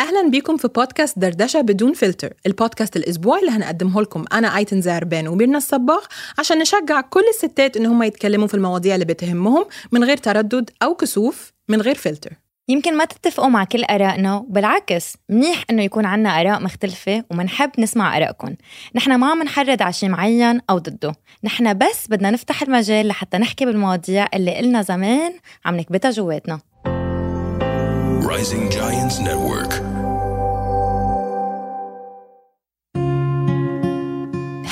أهلا بيكم في بودكاست دردشة بدون فلتر البودكاست الأسبوعي اللي هنقدمه لكم. أنا أيتن زعربان وميرنا الصباغ عشان نشجع كل الستات إن هم يتكلموا في المواضيع اللي بتهمهم من غير تردد أو كسوف من غير فلتر. يمكن ما تتفقوا مع كل آرائنا بالعكس منيح إنه يكون عنا آراء مختلفة ومنحب نسمع آرائكم. نحن ما عم نحرض على شي معين أو ضده. نحن بس بدنا نفتح المجال لحتى نحكي بالمواضيع اللي قلنا زمان عم نكبتها جواتنا. Rising Giants Network.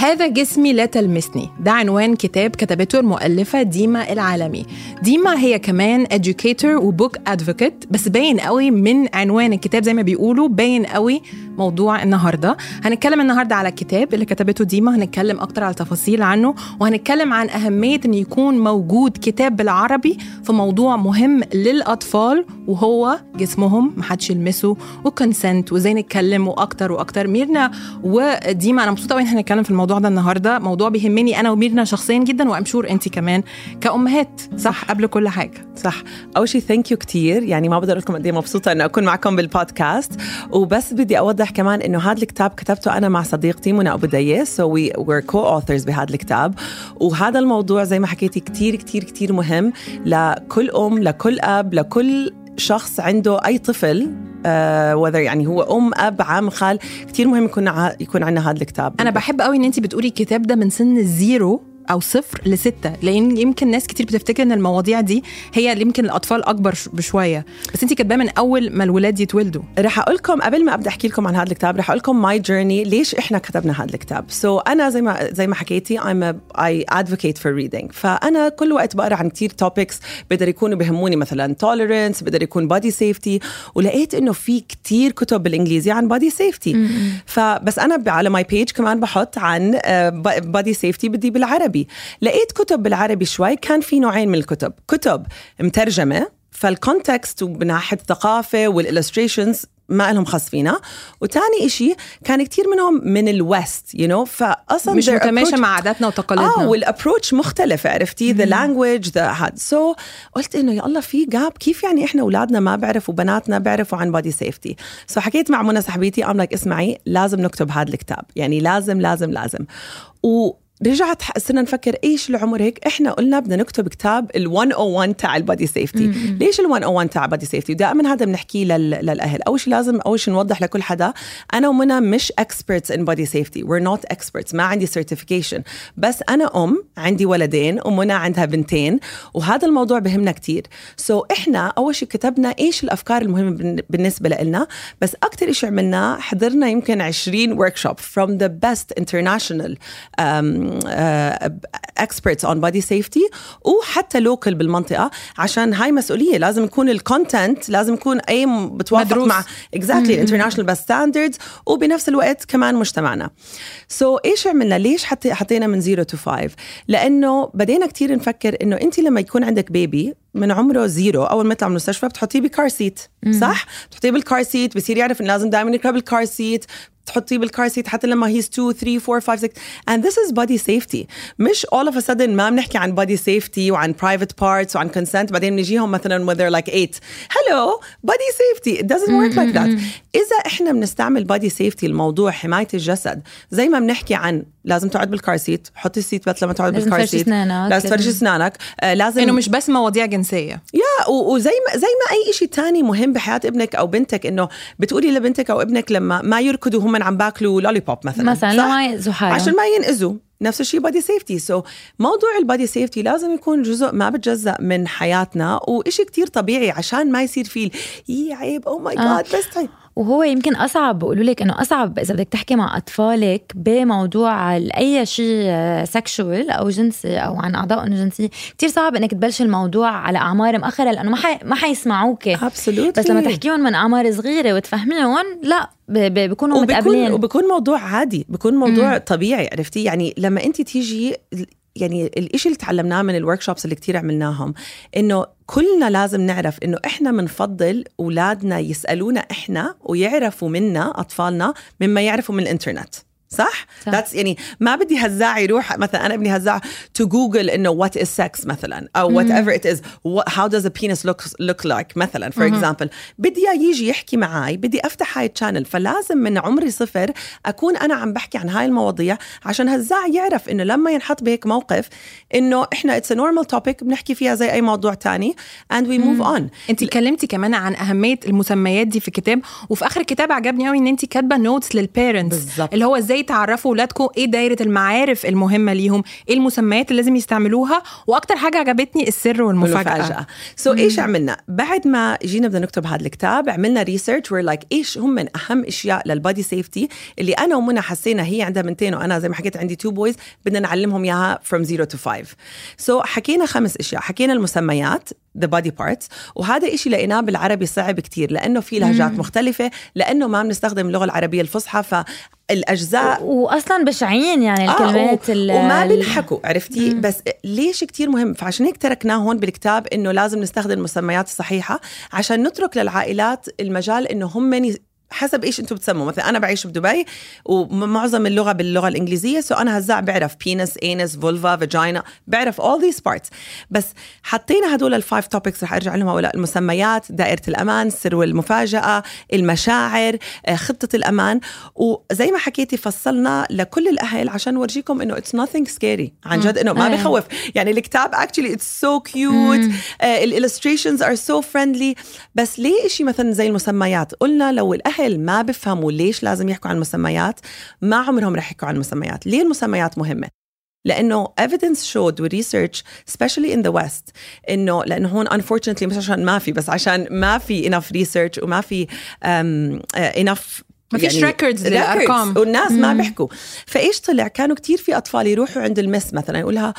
هذا جسمي لا تلمسني. ده عنوان كتاب كتبته المؤلفة ديما العالمي. ديما هي كمان educator وبوك advocate بس باين قوي من عنوان الكتاب زي ما بيقولوا باين قوي موضوع النهاردة. هنتكلم النهاردة على الكتاب اللي كتبته ديما هنتكلم أكتر على تفاصيل عنه وهنتكلم عن أهمية أن يكون موجود كتاب بالعربي في موضوع مهم للأطفال وهو جسمهم محدش يلمسه و consent وإزاي نتكلم وأكتر وأكتر. ميرنا وديما أنا مبسوطة قوي إن إحنا نتكلم في الموضوع ده النهارده. موضوع بيهمني أنا وميرنا شخصيا جدا و I'm sure انت كمان كأمهات صح؟ قبل كل حاجة صح؟ أول شيء thank you كثير يعني ما بقدر أقول لكم قد إيه مبسوطة انه أكون معكم بالبودكاست وبس بدي أوضح كمان إنه هذا الكتاب كتبته أنا مع صديقتي منى أبو ديس so we were co-authors بهذا الكتاب. وهذا الموضوع زي ما حكيتي كثير كثير كثير مهم لكل أم لكل أب لكل شخص عنده أي طفل uh, يعني هو أم أب عم خال. كثير مهم يكون ع... يكون عندنا هذا الكتاب. أنا بحب قوي إن انت بتقولي الكتاب ده من سن ال zero. أو صفر لستة. لأن يمكن ناس كتير بتفتكر إن المواضيع دي هي اللي يمكن الأطفال أكبر بشوية. بس انت كاتباه من أول ما الولاد يتولدوا. رح أقول لكم قبل ما أبدأ أحكي لكم عن هذا الكتاب رح أقول لكم my journey ليش إحنا كتبنا هذا الكتاب. so أنا زي ما زي ما حكيتي I'm a, I advocate for reading. فأنا كل وقت بقرأ عن كتير topics بقدر يكونوا بهموني مثلا tolerance بقدر يكون body safety. ولقيت إنه في كتير كتب بالإنجليزي عن body safety. فبس أنا على my page كمان بحط عن body safety بدي بالعربي. لقيت كتب بالعربي شوي كان في نوعين من الكتب. كتب مترجمة فال context ومن ناحية الثقافة وال illustrations ما لهم خاص فينا. وتاني إشي كان كتير منهم من ال West you you know? فاصلا مش متماشى مع عاداتنا وتقاليدنا. آه وال approach مختلف عرفتي؟ the language the هاد so قلت إنه يا الله في gap كيف يعني إحنا أولادنا ما بيعرفوا بناتنا بيعرفوا عن body safety so حكيت مع منى صاحبتي ام لك اسمعي لازم نكتب هذا الكتاب. يعني لازم لازم لازم. و رجعت صرنا نفكر إيش العمر هيك؟ إحنا قلنا بدنا نكتب كتاب ال 101 تاع ال body safety ليش ال 101 تاع ال body safety ودائما هذا بنحكيه لل... للأهل. أول شيء لازم أول شيء نوضح لكل حدا أنا ومنى مش experts in body safety. We're not experts. ما عندي certification. بس أنا أم عندي ولدين ومنى عندها بنتين وهذا الموضوع بهمنا كتير. so إحنا أول شيء كتبنا إيش الأفكار المهمة بالنسبة لنا بس أكثر شيء عملناه حضرنا يمكن 20 workshop from the best international um, experts on body safety وحتى local بالمنطقة عشان هاي مسؤولية لازم يكون ال content لازم يكون أي بتوافق مدروس. مع exactly international بس standards وبنفس الوقت كمان مجتمعنا. so, إيش عملنا؟ ليش حتى حطينا من 0 to 5 لأنه بدينا كتير نفكر إنه أنت لما يكون عندك baby من عمره zero أول ما يطلع من المستشفى بتحطيه ب car seat صح؟ بتحطيه بال car seat بصير يعرف إنه لازم دائما يركب ال car seat تحطيه بال car seat حتى لما he's 2 3 4 5 6 and this is body safety. مش all of a sudden ما بنحكي عن body safety وعن private parts وعن consent. بعدين بنجيهم مثلا when they're like 8 hello body safety. It doesn't work like that. إذا إحنا بنستعمل body safety الموضوع حماية الجسد زي ما بنحكي عن لازم تقعد بال car seat حطي ال seat belt لما تقعد بال car seat لازم لازم- اسنانك آه لازم إنه مش بس مواضيع جنسية. يا وزي ما زي ما أي شيء تاني مهم بحياة ابنك أو بنتك إنه بتقولي لبنتك أو ابنك لما ما يركضوا هم عم باكلوا lollipop مثلا مثلا؟ لا ما يأذوا حالهم عشان ما ينأذوا نفس الشيء body safety so موضوع ال body safety لازم يكون جزء ما بتجزأ من حياتنا وإشي كتير طبيعي عشان ما يصير فيه يي عيب oh my God بس وهو يمكن أصعب بقولوا لك إنه أصعب إذا بدك تحكي مع أطفالك بموضوع أي شيء sexual أو جنسي أو عن أعضاء الجنسيه كثير صعب إنك تبلش الموضوع على أعمار مأخره لأنه ما حي... ما حيسمعوك Absolutely. بس لما تحكيهم من أعمار صغيرة وتفهميهم لا. بيكونوا متقبلين وبكون موضوع عادي بكون موضوع مم. طبيعي عرفتي يعني لما انت تيجي يعني الإشي اللي تعلمناه من ال workshops اللي كتير عملناهم إنه كلنا لازم نعرف إنه إحنا بنفضل أولادنا يسألونا إحنا ويعرفوا منا أطفالنا مما يعرفوا من الإنترنت. صح؟ صح. That's يعني ما بدي هزاع يروح مثلا أنا ابني هزاع to Google إنه what is sex مثلا أو whatever it is what, how does a penis look look like مثلا for example بدي يجي يحكي معي بدي أفتح هاي ال channel فلازم من عمري صفر أكون أنا عم بحكي عن هاي المواضيع عشان هزاع يعرف إنه لما ينحط بهيك موقف إنه إحنا it's a normal topic بنحكي فيها زي أي موضوع تاني and we move on انت اتكلمتي كمان عن أهمية المسميات دي في الكتاب وفي آخر الكتاب عجبني قوي إن انت كاتبة notes لل parents. اللي هو إزاي تعرفوا اولادكم إيه دايرة المعارف المهمة ليهم إيه المسميات اللي لازم يستعملوها؟ وأكتر حاجة عجبتني السر والمفاجأة. so إيش عملنا؟ بعد ما جينا بدنا نكتب هذا الكتاب عملنا research we're like إيش هم من أهم أشياء لل body safety اللي أنا ومنى حسينا هي عندها بنتين وأنا زي ما حكيت عندي two boys بدنا نعلمهم إياها from zero to five. so حكينا خمس أشياء. حكينا المسميات the body parts. وهذا إشي لقيناه بالعربي صعب كتير لأنه في لهجات مختلفة لأنه ما بنستخدم اللغة العربية الفصحى واصلا بشعين يعني آه الكلمات ال- وما بيلحقوا عرفتي؟ بس ليش كتير مهم؟ فعشان هيك تركناه هون بالكتاب إنه لازم نستخدم المسميات الصحيحة عشان نترك للعائلات المجال إنه هم حسب إيش أنتم بتسموا. مثلا أنا بعيش بدبي ومعظم اللغة باللغة الإنجليزية so أنا هزاع بعرف penis انس vulva vagina بعرف all these parts. بس حطينا هدول ال five topics رح أرجع لهم هؤلاء المسميات دائرة الأمان السر والمفاجاه المشاعر آه، خطة الأمان. وزي ما حكيتي فصلنا لكل الأهل عشان نورجيكم إنه it's nothing scary عن جد إنه ما. بخوف. يعني الكتاب actually it's so cute ال illustrations are so friendly بس ليه إشي مثلا زي المسميات؟ قلنا لو الأهل ما بفهموا ليش لازم يحكوا عن المسميات ما عمرهم رح يحكوا عن المسميات ليه المسميات مهمة؟ لأنه evidence showed research especially in the west إنه لأنه هون unfortunately مش عشان ما في بس عشان ما في enough research وما في um, uh, enough ما فيش records للأرقام. والناس ما بيحكوا. فإيش طلع؟ كانوا كتير في أطفال يروحوا عند المس مثلا يقول لها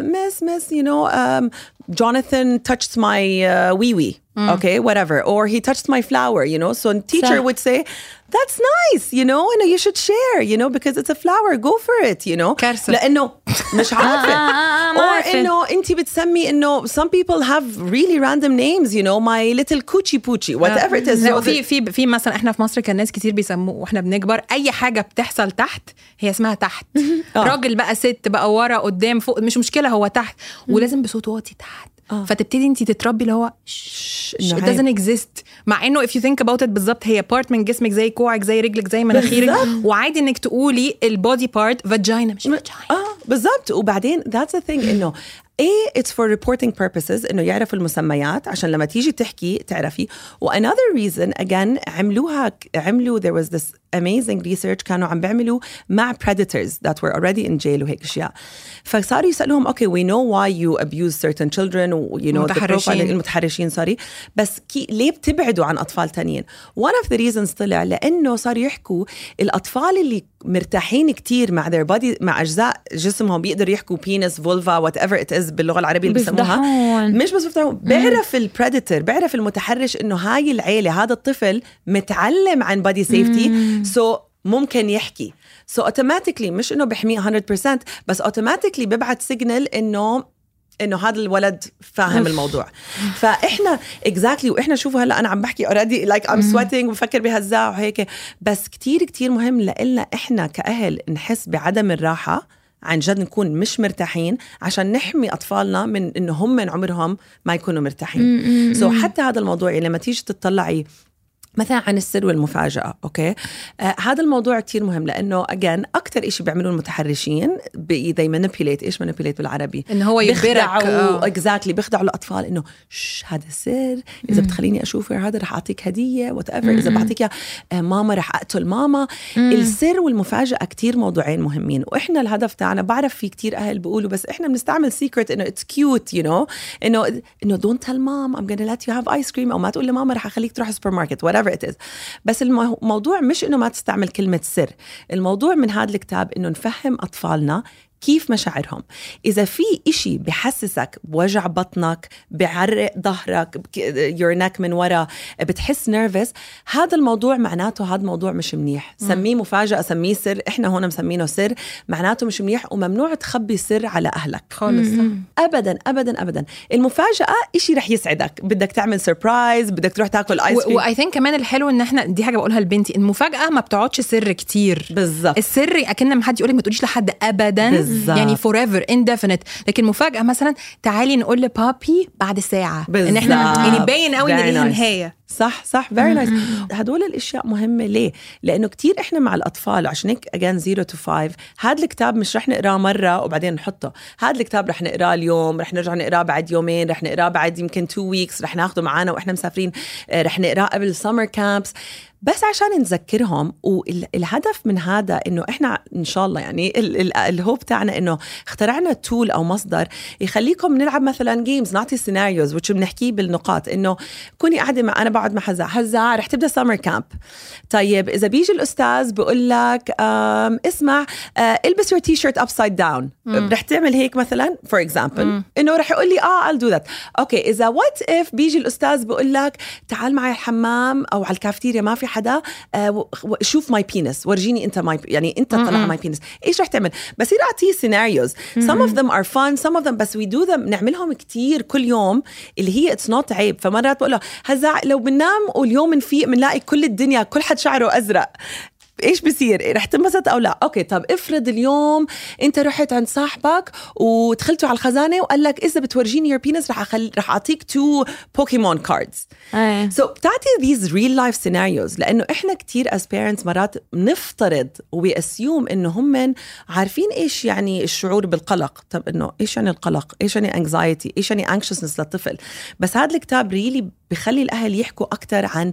مس مس يو نو Jonathan touched my uh, wee wee okay whatever or he touched my flower you know so a teacher صح. would say that's nice you know and you should share you know because it's a flower go for it you know كارثة. لانه مش عارفه آه، آه، آه، ما or عارفة. انه انت بتسمي انه some people have really random names you know my little coochie poochie whatever it is لا So وفي في في مثلا احنا في مصر كان ناس كتير بيسموه واحنا بنكبر اي حاجه بتحصل تحت هي اسمها تحت آه. راجل بقى ست بقى ورا قدام فوق مش مشكله هو تحت ولازم بصوت واطي تحت آه. فتبتدي انت تتربي اللي هو it doesn't exist. مع انه if you think about it بالظبط هي part من جسمك زي كوعك زي رجلك زي مناخيرك. بالظبط. وعادي انك تقولي ال body part vagina مش vagina آه بالضبط وبعدين that's the thing انه إيه it's for reporting purposes إنه يعرفوا المسميات عشان لما تيجي تحكي تعرفي. و another reason again عملوها عملوا there was this amazing research كانوا عم بيعملوا مع predators that were already in jail وهيك أشياء. فصاروا يسألوهم okay we know why you abuse certain children you know المتحرشين. المتحرشين sorry بس كي ليه بتبعدوا عن أطفال تانيين؟ One of the reasons طلع لأنه صاروا يحكوا الأطفال اللي مرتاحين كتير مع their body مع أجزاء جسمهم بيقدروا يحكوا penis vulva whatever it is باللغة العربية اللي بيسموها. بيفضحون. مش بس بيفضحون بيعرف ال predator بيعرف المتحرش إنه هاي العيلة هذا الطفل متعلم عن body safety so ممكن يحكي. so automatically مش إنه بحميه 100% بس automatically بيبعت signal إنه إنه هذا الولد فاهم الموضوع. فإحنا exactly وإحنا شوفوا هلأ أنا عم بحكي already like I'm sweating وبفكر بهزاع وهيك. بس كتير كتير مهم لنا إحنا كأهل نحس بعدم الراحة. عن جد نكون مش مرتاحين عشان نحمي أطفالنا من إنه هم من عمرهم ما يكونوا مرتاحين. so حتى هذا الموضوع لما تيجي تطلعي مثلا عن السر والمفاجأة okay؟ آه هذا الموضوع كتير مهم لأنه again أكتر إشي بيعملوه المتحرشين بي they manipulate إيش manipulate بالعربي؟ إن هو يجبرك، بيخدعوا آه. exactly بيخدعوا الأطفال إنه شش هذا سر إذا بتخليني أشوف هذا رح أعطيك هدية whatever اذا بعطيك إياه، آه، ماما رح أقتل ماما. السر والمفاجأة كتير موضوعين مهمين وإحنا الهدف تاعنا بعرف في كتير أهل بيقولوا بس إحنا بنستعمل secret إنه it's cute you know انه إنه don't tell mom I'm gonna let you have ice cream أو ما تقول لماما رح أخليك تروح السوبر ماركت whatever it is. بس المو- الموضوع مش إنه ما تستعمل كلمة سر. الموضوع من هذا الكتاب إنه نفهم أطفالنا كيف مشاعرهم. إذا في إشي بحسسك بوجع بطنك بعرق ظهرك your neck من ورا بتحس nervous هذا الموضوع معناته هذا الموضوع مش منيح. سميه مفاجأة سميه سر إحنا هون مسمينه سر معناته مش منيح وممنوع تخبي سر على أهلك. خالص. ابدا ابدا ابدا. المفاجأة إشي رح يسعدك. بدك تعمل surprise بدك تروح تاكل ice cream و I think كمان الحلو إن إحنا دي حاجة بقولها لبنتي المفاجأة ما بتقعدش سر كتير. بالظبط. السر لكن ما حد يقول لك ما تقوليش لحد ابدا. بالظبط. يعني forever indefinite لكن مفاجأة مثلا تعالي نقول لبابي بعد ساعة. إن بالظبط. إحنا يعني باين قوي إن ليها nice. نهايه صح صح. very nice هدول الأشياء مهمة ليه؟ لأنه كتير إحنا مع الأطفال عشان هيك again 0 to 5 هذا الكتاب مش رح نقراه مرة وبعدين نحطه. هذا الكتاب رح نقراه اليوم رح نرجع نقراه بعد يومين رح نقراه بعد يمكن 2 weeks رح ناخده معنا وإحنا مسافرين. آه، رح نقراه قبل summer camps بس عشان نذكرهم والهدف من هذا إنه إحنا إن شاء الله يعني ال- ال- ال hope تاعنا إنه اخترعنا tool أو مصدر يخليكم نلعب مثلا games نعطي scenarios وش بنحكيه بالنقاط إنه كوني قاعدة مع أنا بقعد مع هزاع هزاع رح تبدأ summer camp طيب إذا بيجي الأستاذ بقول لك اسمع آه، البس your t-shirt upside down رح تعمل هيك مثلا for example إنه رح يقول لي آه I'll do that. okay إذا what if بيجي الأستاذ بقول لك تعال معي الحمام أو على الكافتيريا ما في حدا آه، شوف my penis ورجيني انت my يعني انت طلع my penis إيش رح تعمل؟ بصير أعطيه scenarios some of them are fun some of them بس we do them نعملهم كتير كل يوم اللي هي it's not عيب. فمرات بقول له هزاع لو بننام واليوم نفيق بنلاقي كل الدنيا كل حد شعره أزرق. إيش بصير رح تنبسط أو لا؟ okay طب افرض اليوم أنت رحت عند صاحبك ودخلتوا على الخزانة وقال لك إذا بتورجيني your penis رح أخل... رح أعطيك two بوكيمون cards so, بتعطي these real life scenarios لأنه إحنا كتير as parents مرات بنفترض وبي assume إنه هم عارفين إيش يعني الشعور بالقلق. طب إنه إيش يعني القلق؟ إيش يعني anxiety إيش يعني anxiousness للطفل؟ بس هذا الكتاب really بخلي الأهل يحكوا أكثر عن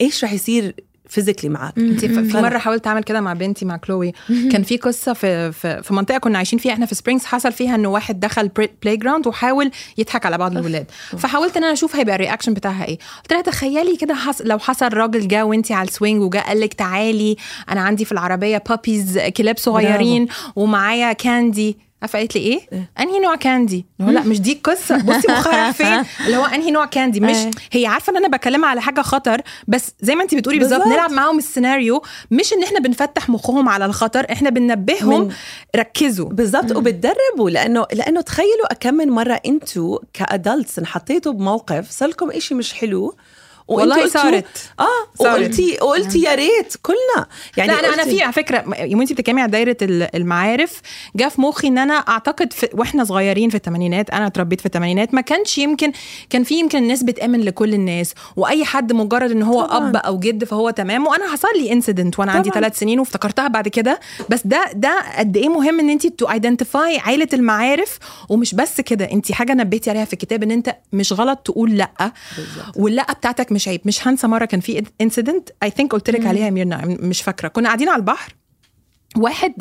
إيش رح يصير physically معك انت في مرة حاولت أعمل كده مع بنتي مع كلوي كان في قصة في في, في منطقة كنا عايشين فيها إحنا في سبرينجز حصل فيها إنه واحد دخل playground وحاول يضحك على بعض الولاد. فحاولت إن أنا أشوف هيبقى ال reaction بتاعها إيه. قلت لها تخيلي كده حص... لو حصل راجل جه وانت على ال swing وجا قال لك تعالي أنا عندي في العربية puppies كلاب صغيرين ومعايا candy عارفة قالت لي إيه؟ أنهي نوع كاندي؟ اللي هو لا مش دي القصة بصي مخها فين اللي هو أنهي نوع كاندي مش أي. هي عارفة إن أنا بكلمها على حاجة خطر بس زي ما انت بتقولي بالظبط بالظبط. نلعب معاهم السيناريو مش إن إحنا بنفتح مخهم على الخطر إحنا بننبههم ركزوا بالضبط وبتدربوا لأنه لأنه تخيلوا كم من مرة أنتوا كأدلتس انحطيتوا بموقف صار لكم إشي مش حلو والله صارت. آه صارت. وقلتي وقلتي يا ريت كلنا يعني لا أنا أنا في على فكرة يوم انت بتتكلمي على دايرة ال- المعارف جاء في مخي إن أنا أعتقد في وإحنا صغيرين في الثمانينات أنا اتربيت في الثمانينات ما كانش يمكن كان في يمكن الناس بتامن لكل الناس وأي حد مجرد إن هو طبعاً. اب أو جد فهو تمام وأنا حصل لي incident وأنا عندي طبعاً. ثلاث سنين وافتكرتها بعد كده بس ده ده قد إيه مهم إن انت to identify عائله المعارف ومش بس كده انت حاجة نبهتي عليها في الكتاب إن أنت مش غلط تقول لأ واللأ بتاعتك مش عيب مش هنسى مرة كان في incident I think قلت لك عليها ميرنا مش فاكرة. كنا قاعدين على البحر. واحد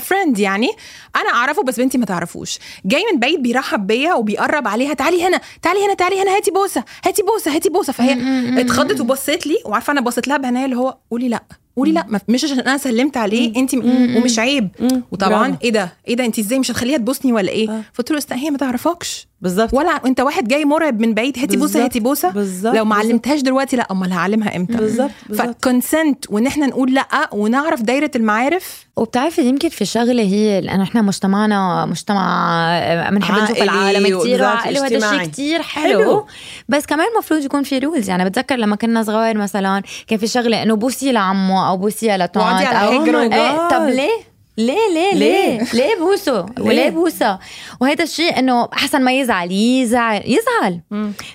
friend يعني أنا أعرفه بس بنتي ما تعرفوش. جاي من بعيد بيرحب بيا وبيقرب عليها تعالي هنا تعالي هنا تعالي هنا هاتي بوسة هاتي بوسة هاتي بوسة. فهي اتخضت وبصت لي وعارفة أنا بصيت لها بعناية اللي هو قولي لأ قولي لأ مش عشان أنا سلمت عليه أنت ومش عيب. وطبعا. إيه ده إيه ده أنت إزاي مش هتخليها تبوسني ولا إيه؟ فقلت له هي ما تعرفكش. بالضبط ولا انت واحد جاي مرعب من بعيد هاتي بوسة بالظبط. هاتي بوسة بالظبط. لو ما بالظبط. علمتهاش دلوقتي لا امال هعلمها إمتى بالظبط. بالظبط. ف consent وان إحنا نقول لا ونعرف دايرة المعارف وبتعرفي يمكن في شغلة هي لأنه إحنا مجتمعنا مجتمع بنحب نشوف عائلي العالم كثير وبالذات وعائلي وهذا. الشيء كثير حلو. حلو. بس كمان المفروض يكون في rules يعني بتذكر لما كنا صغار مثلا كان في شغلة إنه بوسي لعمه أو بوسي على أو. إيه طب ليه؟ ليه ليه ليه؟ ليه؟ بوسه وليه بوسه وهذا الشيء إنه احسن ما يزعل يزعل يزعل.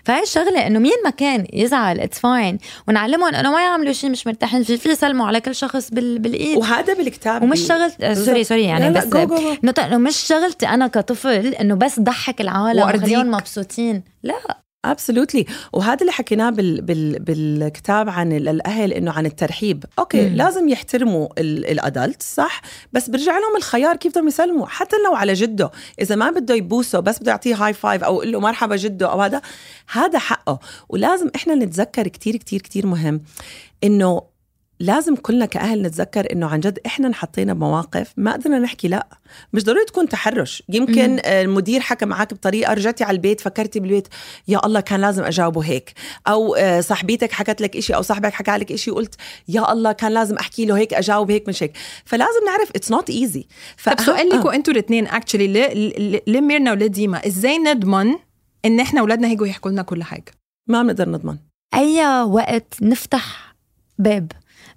فهي الشغلة إنه مين ما كان يزعل it's fine ونعلمهم إنه ما يعملوا شيء مش مرتاحين فيه في يسلموا على كل شخص بال... بالإيد. وهذا بالكتاب. ومش بالظبط. sorry sorry يعني لا لا بس. إنه مش شغلتي أنا كطفل إنه بس ضحك العالم. وخليهم مبسوطين. لا. absolutely وهذا اللي حكيناه بال بال بالكتاب عن ال- الأهل إنه عن الترحيب. okay مم. لازم يحترموا ال adult صح؟ بس برجع لهم الخيار كيف بدهم يسلموا. حتى لو على جده إذا ما بده يبوسه بس بده يعطيه هاي فايف أو يقول له مرحبا جده أو هذا هذا حقه. ولازم إحنا نتذكر كتير كتير كتير مهم إنه لازم كلنا كأهل نتذكر إنه عن جد إحنا انحطينا بمواقف ما قدرنا نحكي لا. مش ضروري تكون تحرش. يمكن مم. آه، المدير حكى معك بطريقة رجعتي على البيت فكرتي بالبيت يا الله كان لازم أجاوبه هيك. أو آه، صاحبتك حكت لك إشي أو صاحبك حكى لك إشي وقلت يا الله كان لازم أحكي له هيك أجاوب هيك مش هيك فلازم نعرف it's not easy طب سؤال لكم أنتوا الاثنين actually لميرنا ولديما إزاي نضمن إن إحنا اولادنا هيجوا يحكوا لنا كل حاجة؟ ما بنقدر نضمن. أي وقت نفتح باب.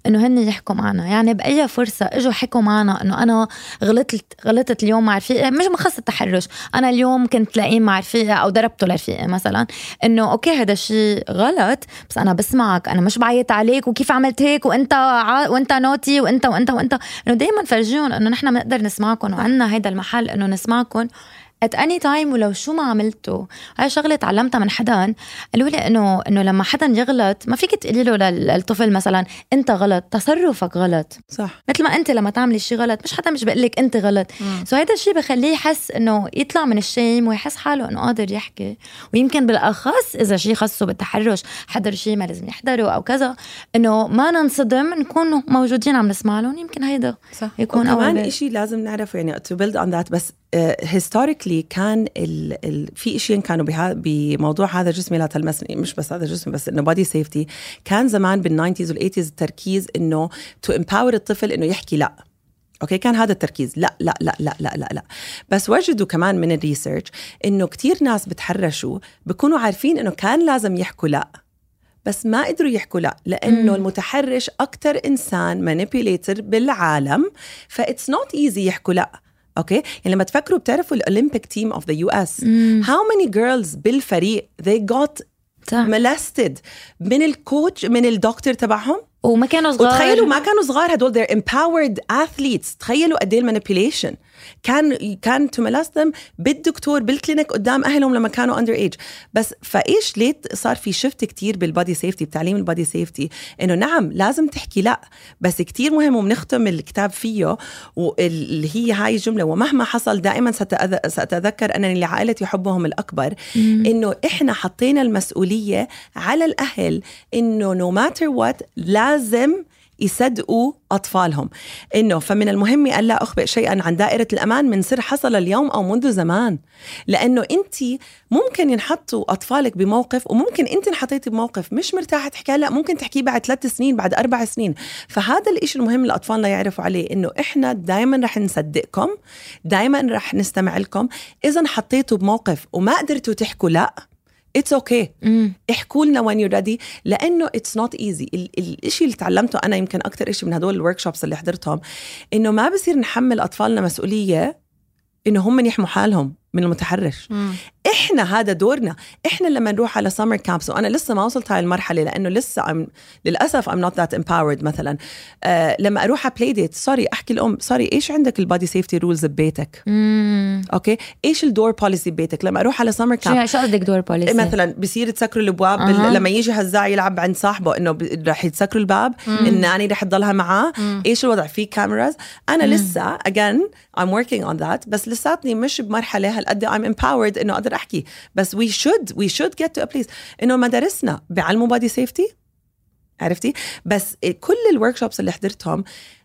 إنه هن يحكوا معنا. يعني بأي فرصة إجوا حكوا معنا إنه أنا غلطت غلطت اليوم مع رفيقي مش مخص التحرش أنا اليوم كنت لاقيه مع رفيقي أو ضربته لرفيقي مثلا. إنه okay هذا الشيء غلط بس أنا بسمعك أنا مش بعيط عليك وكيف عملت هيك وإنت ع... وإنت naughty وإنت وإنت وإنت. إنه دائما فرجيهم إنه نحن بنقدر نسمعكم وعندنا هيدا المحل إنه نسمعكم at any time ولو شو ما عملتوا هاي شغلة تعلمتها من حدا. قالوا لي إنه إنه لما حدا يغلط ما فيك تقولي له لل- للطفل مثلا أنت غلط تصرفك غلط. صح. مثل ما أنت لما تعملي شيء غلط مش حدا مش بقول لك أنت غلط. سو هيدا الشيء بخليه يحس إنه يطلع من الشيم ويحس حاله إنه قادر يحكي. ويمكن بالأخص إذا شيء خصه بالتحرش حضر شيء ما لازم يحضره أو كذا إنه ما ننصدم نكون موجودين عم نسمع لهم. يمكن هيدا صح. يكون أول. وكمان. شيء لازم نعرفه يعني to build on that بس historically كان ال ال في إشياء كانوا بها بموضوع هذا جسمي لا تلمسني. مش بس هذا جسمي بس إنه body safety كان زمان بال nineties وال eighties التركيز إنه to empower الطفل إنه يحكي لا. okay؟ كان هذا التركيز. لا لا لا لا لا لا لا. بس وجدوا كمان من ال research إنه كتير ناس بتحرشوا بكونوا عارفين إنه كان لازم يحكوا لا. بس ما قدروا يحكوا لا لأنه مم. المتحرش أكثر إنسان manipulator بالعالم ف it's not easy يحكوا لا. okay؟ يعني لما تفكروا بتعرفوا ال Olympic team of the US. How many girls بالفريق they got صح. molested من ال coach من الدكتور تبعهم؟ وما كانوا صغار. وتخيلوا ما كانوا صغار هدول they're empowered athletes. تخيلوا قد إيه ال manipulation كان كان to molest them بالدكتور بال clinic قدام أهلهم لما كانوا underage بس فإيش ليه صار في shift كتير بال body safety بتعليم ال body safety إنه نعم لازم تحكي لا بس كتير مهم وبنختم الكتاب فيه واللي هي هاي الجملة. ومهما حصل دائما سأتذكر أنني لعائلتي حبهم الأكبر إنه إحنا حطينا المسؤولية على الأهل إنه no matter what لازم يصدقوا أطفالهم. إنه فمن المهم الا أخبئ شيئا عن دائرة الأمان من سر حصل اليوم أو منذ زمان. لأنه أنت ممكن ينحطوا أطفالك بموقف وممكن أنت انحطيتي بموقف مش مرتاحة تحكي لا ممكن تحكيه بعد ثلاث سنين بعد أربع سنين. فهذا الإشي المهم اللي اطفالنا يعرفوا عليه إنه إحنا دائما رح نصدقكم دائما رح نستمع لكم. إذا انحطيتوا بموقف وما قدرتوا تحكوا لا it's okay. احكوا لنا when you ready لأنه it's not easy الشيء اللي تعلمته أنا يمكن أكثر شيء من هدول ال workshops اللي حضرتهم إنه ما بصير نحمل أطفالنا مسؤولية إنه هم يحموا حالهم. من المتحرش. إحنا هذا دورنا. إحنا لما نروح على summer camps وأنا لسه ما وصلت هاي المرحلة لأنه لسه I'm, للأسف I'm not that empowered مثلا. آه لما أروح على play date sorry أحكي الام sorry إيش عندك ال body safety rules ببيتك؟ مم. okay؟ إيش ال door policy ببيتك؟ لما أروح على summer camp شو قصدك door policy؟ مثلا بصير تسكروا الابواب. بال... لما يجي هزاع يلعب عند صاحبه إنه ب... رح يتسكروا الباب ال nanny رح تضلها معاه. إيش الوضع؟ في cameras أنا لسه again I'm working on that بس لساتني مش بمرحلة هالقد I'm empowered إنه أقدر أحكي. بس we should we should get to a place إنه مدارسنا بيعلموا body safety عرفتي؟ بس كل ال workshops اللي حضرتهم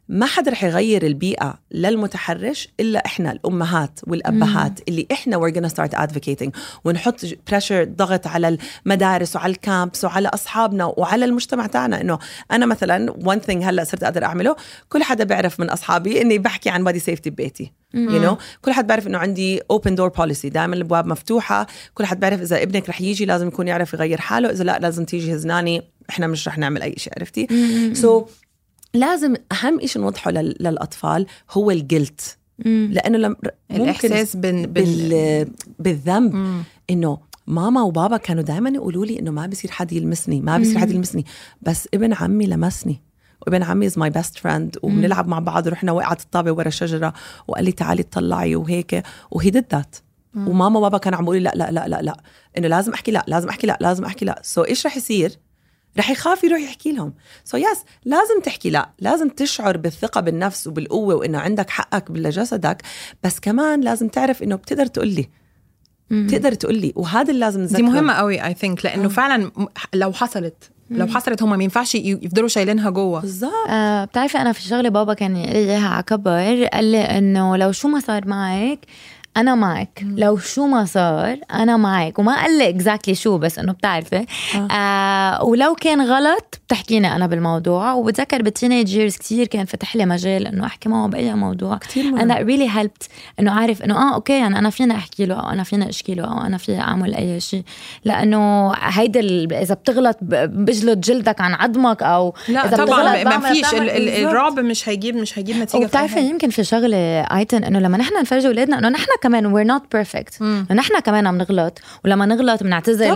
ما حدا رح يغير البيئة للمتحرش إلا إحنا الأمهات والأبهات اللي إحنا we're gonna start advocating. ونحط pressure ضغط على المدارس وعلى ال camps وعلى أصحابنا وعلى المجتمع تاعنا إنه أنا مثلا one thing هلأ صرت أقدر أعمله كل حدا بيعرف من أصحابي إني بحكي عن body safety ببيتي. You know كل حد بيعرف إنه عندي open door policy دائما الأبواب مفتوحة. كل حد بيعرف إذا ابنك رح يجي لازم يكون يعرف يغير حاله إذا لأ لازم تيجي his nanny إحنا مش رح نعمل أي شيء عرفتي؟ so so, لازم أهم شيء نوضحه لل- للأطفال هو ال guilt مم. لأنه لم الإحساس بال, بال... بال بالذنب. إنه ماما وبابا كانوا دائما يقولوا لي إنه ما بصير حد يلمسني ما بصير حد يلمسني. بس ابن عمي لمسني. وابن عمي is my best friend وبنلعب مع بعض ورحنا وقعت الطابة ورا شجرة وقال لي تعالي اطلعي وهيك. و he did that وماما وبابا كانوا عم يقولوا لا لا لا لا لا. إنه لازم أحكي لا لازم أحكي لا لازم أحكي لا. so إيش رح يصير؟ رح يخاف يروح يحكي لهم. so yes لازم تحكي. لا لازم تشعر بالثقة بالنفس وبالقوة وإنه عندك حقك لجسدك. بس كمان لازم تعرف إنه بتقدر تقول لي. بتقدر تقول لي. وهذا اللي لازم نذكره. دي مهمة قوي I think لأنه فعلا م- لو حصلت لو حصلت هم ما ينفعش ي- يفضلوا شايلينها جوه. بالظبط. آه بتعرفي أنا في شغله بابا كان يقول لي اياها على كبر قال لي إنه لو شو ما صار معك أنا معك. لو شو ما صار أنا معك. وما قال لي exactly شو بس إنه بتعرفي. آه. ولو كان غلط بتحكيني أنا بالموضوع. وبتذكر بال teenage years كثير كان فتح لي مجال إنه أحكي معه بأي موضوع. كتير مهم. أنا really helped إنه عارف إنه آه okay يعني أنا فينا أحكي له أو أنا فينا أشكي له أو أنا فينا أعمل أي شيء. لأنه هيدا إذا بتغلط بجلد جلدك عن عظمك أو لا إذا طبعا بتغلط ما فيش. الرعب مش هيجيب مش هيجيب نتيجة وبتعرفي. يمكن في شغلة I think إنه لما نحن نفرجي أولادنا إنه نحن كمان we're not perfect نحن كمان عم نغلط. ولما نغلط بنعتذر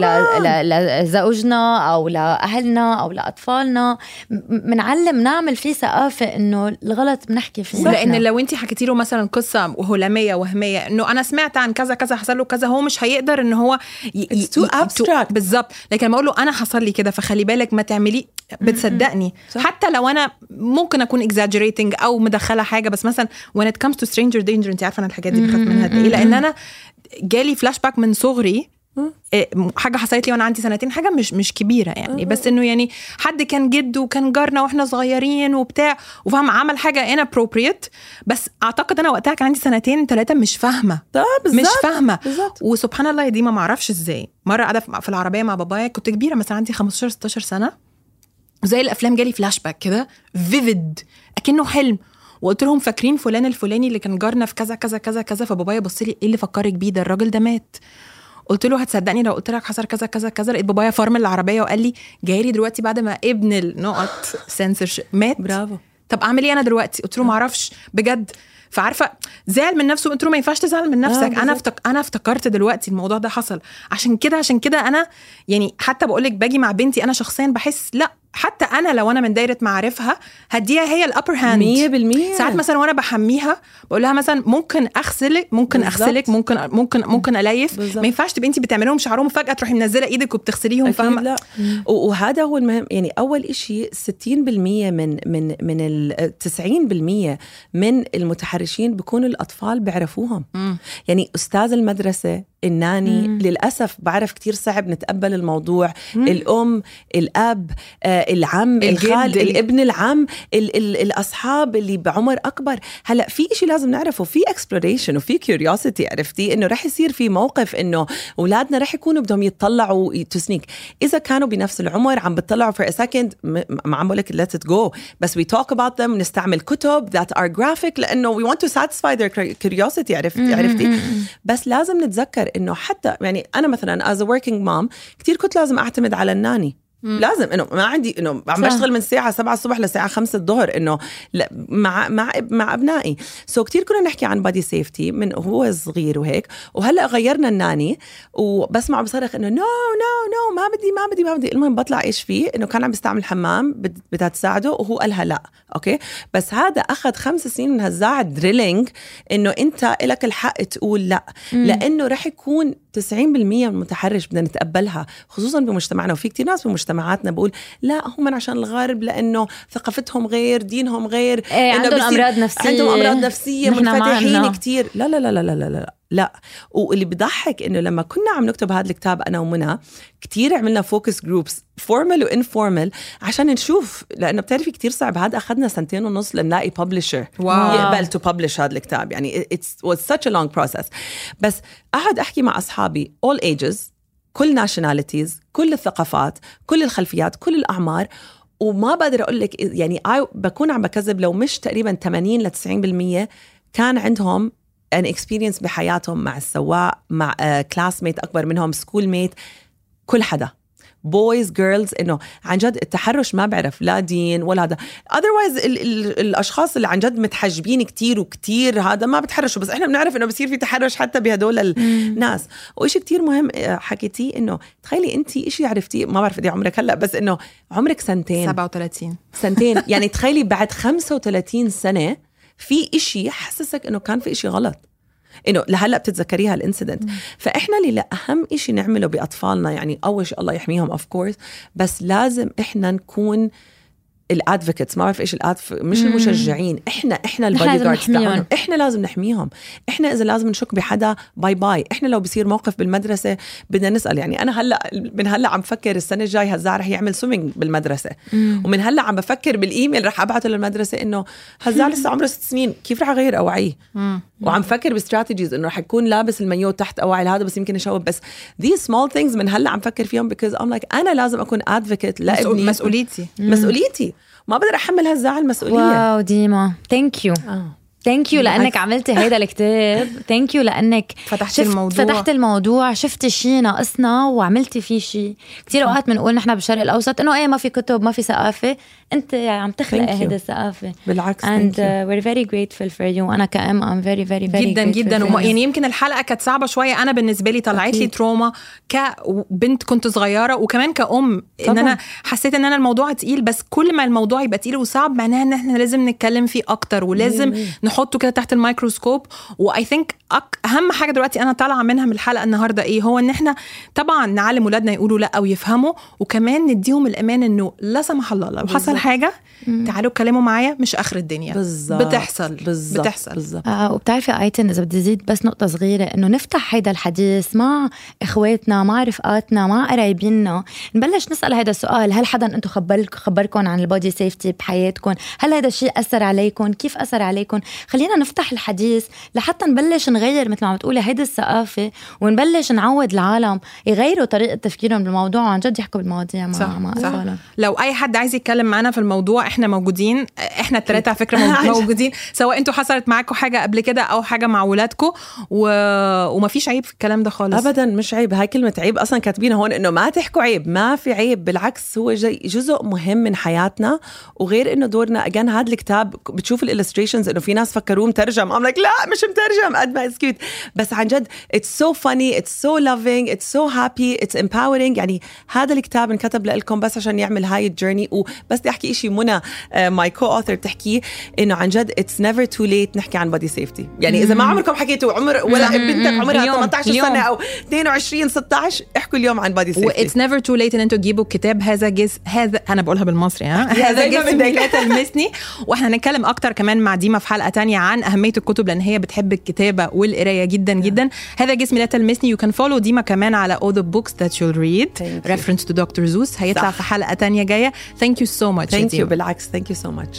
لزوجنا أو لأهلنا أو لأطفالنا. بنعلم نعمل فيه ثقافة إنه الغلط بنحكي فيه. لأن. لو انت حكيتي له مثلا قصة هلامية وهمية إنه أنا سمعت عن كذا كذا حصل له كذا هو مش هيقدر ان هو ي- It's too abstract. بالظبط. لكن لما أقول له أنا حصل لي كده فخلي بالك ما تعملي بتصدقني. حتى لو أنا ممكن أكون exaggerating أو مدخلة حاجة بس مثلا when it comes to stranger danger انت عارفة أنا الحاجات دي بخاف منها قد إيه؟ لأن أنا جالي فلاش باك من صغري إيه، حاجة حصلت لي وأنا عندي سنتين حاجة مش مش كبيرة يعني. بس إنه يعني حد كان جد وكان جارنا وإحنا صغيرين وبتاع وفاهم عمل حاجة inappropriate بس أعتقد أنا وقتها كان عندي سنتين ثلاثة مش فاهمة. مش فاهمة. وسبحان الله يا ديما ما أعرفش إزاي. مرة قاعدة في في العربية مع بابايا كنت كبيرة مثلا عندي 15 16 سنة. وزي الأفلام جالي فلاش باك كده vivid أكنه حلم. وقلت لهم فاكرين فلان الفلاني اللي كان جارنا في كذا كذا كذا كذا فبابايا بص لي إيه اللي فكرك بيه ده؟ الراجل ده مات. قلت له هتصدقني لو قلت لك حصل كذا كذا كذا. لقيت بابايا فرمل العربية وقال لي جاي لي دلوقتي بعد ما ابن النقط سنسور مات. برافو. طب أعمل إيه أنا دلوقتي؟ قلت له ما أعرفش. بجد. فعارفة زعل من نفسه. قلت له ما ينفعش تزعل من نفسك. بالظبط. أنا افتك... أنا افتكرت دلوقتي الموضوع ده حصل. عشان كده عشان كده أنا يعني حتى بقول لك باجي مع بنتي أنا شخصيا بحس لأ حتى أنا لو أنا من دايرة معارفها هديها هي ال upper hand 100% ساعات مثلا وأنا بحميها بقول لها مثلا ممكن أغسلك ممكن. أغسلك ممكن ممكن ممكن أليف. ما ينفعش تبقي انت بتعملي لهم شعرهم فجاه تروحي منزلة إيدك وبتغسليهم فاهمة؟ لا. وهذا هو المهم. يعني أول إشي 60% من من من ال 90% من المتحرشين بيكونوا الأطفال بيعرفوهم. يعني أستاذ المدرسة ال nanny مم. للأسف بعرف كتير صعب نتقبل الموضوع. مم. الأم الأب آه العم الجد، الخال ال- الابن العم ال ال الأصحاب اللي بعمر أكبر. هلأ في إشي لازم نعرفه في exploration وفي curiosity عرفتي؟ إنه رح يصير في موقف إنه أولادنا رح يكونوا بدهم يتطلعوا to sneak إذا كانوا بنفس العمر عم بتطلعوا for a second م- ما عم بقول لك let it go. بس we talk about them نستعمل كتب that are graphic لأنه we want to satisfy their curiosity عرفتي؟ عرفتي؟ بس لازم نتذكر إنه حتى يعني أنا مثلا a working mom كثير كنت لازم أعتمد على ال nanny. لازم إنه ما عندي إنه عم. بشتغل من الساعة 7 الصبح للساعه 5 الظهر إنه لا مع مع مع أبنائي. so كثير كنا نحكي عن body safety من هو صغير وهيك وهلأ غيرنا ال nanny وبسمع بصرخ إنه no no no ما بدي ما بدي ما بدي. المهم بطلع إيش فيه؟ إنه كان عم بيستعمل حمام بد- بدها تساعده وهو قالها لا. okay؟ بس هذا أخذ خمس سنين من هزاع drilling إنه أنت لك الحق تقول لا. لأنه رح يكون 90% من المتحرش بدنا نتقبلها خصوصا بمجتمعنا وفي كتير ناس بمجتمعاتنا بقول لا هم عشان الغرب لأنه ثقافتهم غير دينهم غير إنه عندهم أمراض نفسية. عندهم أمراض نفسية منفتحين. كتير لا لا لا لا لا لا لا. واللي بضحك إنه لما كنا عم نكتب هذا الكتاب أنا ومنى كتير عملنا focus groups formal و informal عشان نشوف لأنه بتعرفي كتير صعب. هذا أخذنا سنتين ونص لنلاقي publisher. يقبل to publish هذا الكتاب. يعني it's was such a long process. بس اقعد أحكي مع أصحابي all ages كل nationalities كل الثقافات كل الخلفيات كل الأعمار وما بقدر أقول لك يعني بكون عم بكذب لو مش تقريبا 80 ل 90% كان عندهم an experience بحياتهم مع السواق مع classmate أكبر منهم schoolmate كل حدا. boys girls إنه عن جد التحرش ما بعرف لا دين ولا هذا. otherwise ال- ال- الأشخاص اللي عن جد متحجبين كتير وكتير هذا ما بتحرشوا بس إحنا بنعرف إنه بصير في تحرش حتى بهدول الناس وإشي كتير مهم آه، حكيتيه إنه تخيلي انت إشي عرفتيه ما بعرف قد عمرك هلأ بس إنه عمرك سنتين. 37 سنتين. يعني تخيلي بعد 35 سنة في إشي حسسك إنه كان في إشي غلط. إنه لهلأ بتتذكريها ال incident فإحنا اللي اهم شيء نعمله بأطفالنا يعني أول شيء الله يحميهم of course بس لازم إحنا نكون ال advocates ما بعرف إيش ال adv مش المشجعين إحنا إحنا ال bodyguards. تاعهم إحنا لازم نحميهم. إحنا إذا لازم نشك بحدا bye bye. إحنا لو بصير موقف بالمدرسة بدنا نسأل. يعني أنا هلأ من هلأ عم فكر السنة الجاي هزاع رح يعمل swimming بالمدرسة. ومن هلأ عم بفكر بالإيميل رح أبعته للمدرسة إنه هزاع لسه عمره ست سنين كيف رح أغير اوعيه وعم فكر ب strategies إنه رح يكون لابس المايو تحت أوعي هذا بس يمكن يشوف. بس these small things من هلأ عم فكر فيهم because I'm like أنا لازم أكون advocate لابني. مسؤوليتي. مسؤوليتي. ما بقدر أحمل هالزعل المسؤوليه wow ديما. thank you آه. thank you لأنك عملتي هيدا الكتاب thank you لأنك فتحتي شفت الموضوع. فتحت الموضوع شفتي شيء ناقصنا وعملتي فيه شيء كثير اوقات بنقول نحن بالشرق الأوسط إنه إيه ما في كتب ما في ثقافة أنت عم تخلقي Thank you. هيدا الثقافة بالعكس and you. uh, we're very grateful for you وأنا كأم I'm very very very جدا جدا you. يعني يمكن الحلقة كانت صعبة شوية أنا بالنسبة لي طلعت لي. تروما كبنت كنت صغيرة وكمان كأم إن طبعاً. أنا حسيت إن أنا الموضوع تقيل بس كل ما الموضوع يبقى تقيل وصعب معناها إن إحنا لازم نتكلم فيه أكتر ولازم نحطه كده تحت الميكروسكوب. و I think أهم حاجة دلوقتي أنا طالعة منها من الحلقة النهارده إيه؟ هو إن إحنا طبعا نعلم ولادنا يقولوا لأ ويفهموا وكمان نديهم الأمان إنه لا سمح الله لو حصل. حاجة تعالوا اتكلموا معايا مش آخر الدنيا. بالظبط. بتحصل. بالظبط. بتحصل. بالظبط. آه وبتعرفي آيتن إذا بدي زيد بس نقطة صغيرة إنه نفتح هيدا الحديث مع إخواتنا مع رفقاتنا مع قرايبيننا نبلش نسأل هذا السؤال هل حدا أنتم خبر خبركم عن البودي سيفتي بحياتكم هل هذا الشيء أثر عليكم كيف أثر عليكم خلينا نفتح الحديث لحتى نبلش نغير مثل ما عم تقولي هيدي الثقافة ونبلش نعود العالم يغيروا طريقة تفكيرهم بالموضوع. وعن جد يحكوا بالمواضيع مع صح مع صح. لو أي حد عايز يتكلم معانا في الموضوع إحنا موجودين. إحنا الثلاثه على فكرة مو- موجودين. سواء أنتوا حصلت معاكم حاجة قبل كده أو حاجة مع ولادكم و... ومفيش عيب في الكلام ده خالص. ابدا مش عيب. هاي كلمة عيب أصلا كاتبينها هون إنه ما تحكوا عيب. ما في عيب. بالعكس هو جي جزء مهم من حياتنا وغير إنه دورنا. اجان هذا الكتاب بتشوف ال illustrations إنه في ناس فكروه مترجم. ام لك لا مش مترجم. قد ما cute بس عن جد it's so funny it's so loving it's so happy it's empowering يعني هذا الكتاب انكتب لكم بس عشان يعمل هاي ال journey. وبس بدي أحكي شيء منى my co-author تحكيه إنه عن جد it's never too late نحكي عن body safety يعني إذا ما عمركم حكيتوا عمره ولا بنتك عمرها اليوم. 18 اليوم. سنة أو 22 16 احكوا اليوم عن بادي سيفتي واتس نيفر too late إن أنتوا تجيبوا الكتاب هذا جس- هذا أنا بقولها بالمصري ها؟ هذا جسمي. لا تلمسني وإحنا هنتكلم أكتر كمان مع ديما في حلقة تانية عن أهمية الكتب لأن هي بتحب الكتابة والقراية جدا جدا هذا جسمي لا تلمسني you can follow ديما كمان على all the books that you'll read Thank you. reference to Dr. Zeus هيطلع صح. في حلقة تانية جاية thank you so much يو ديما. بالعكس ثانك يو سو ماتش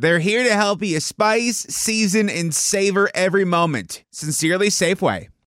They're here to help you spice, season, and savor every moment. Sincerely, Safeway.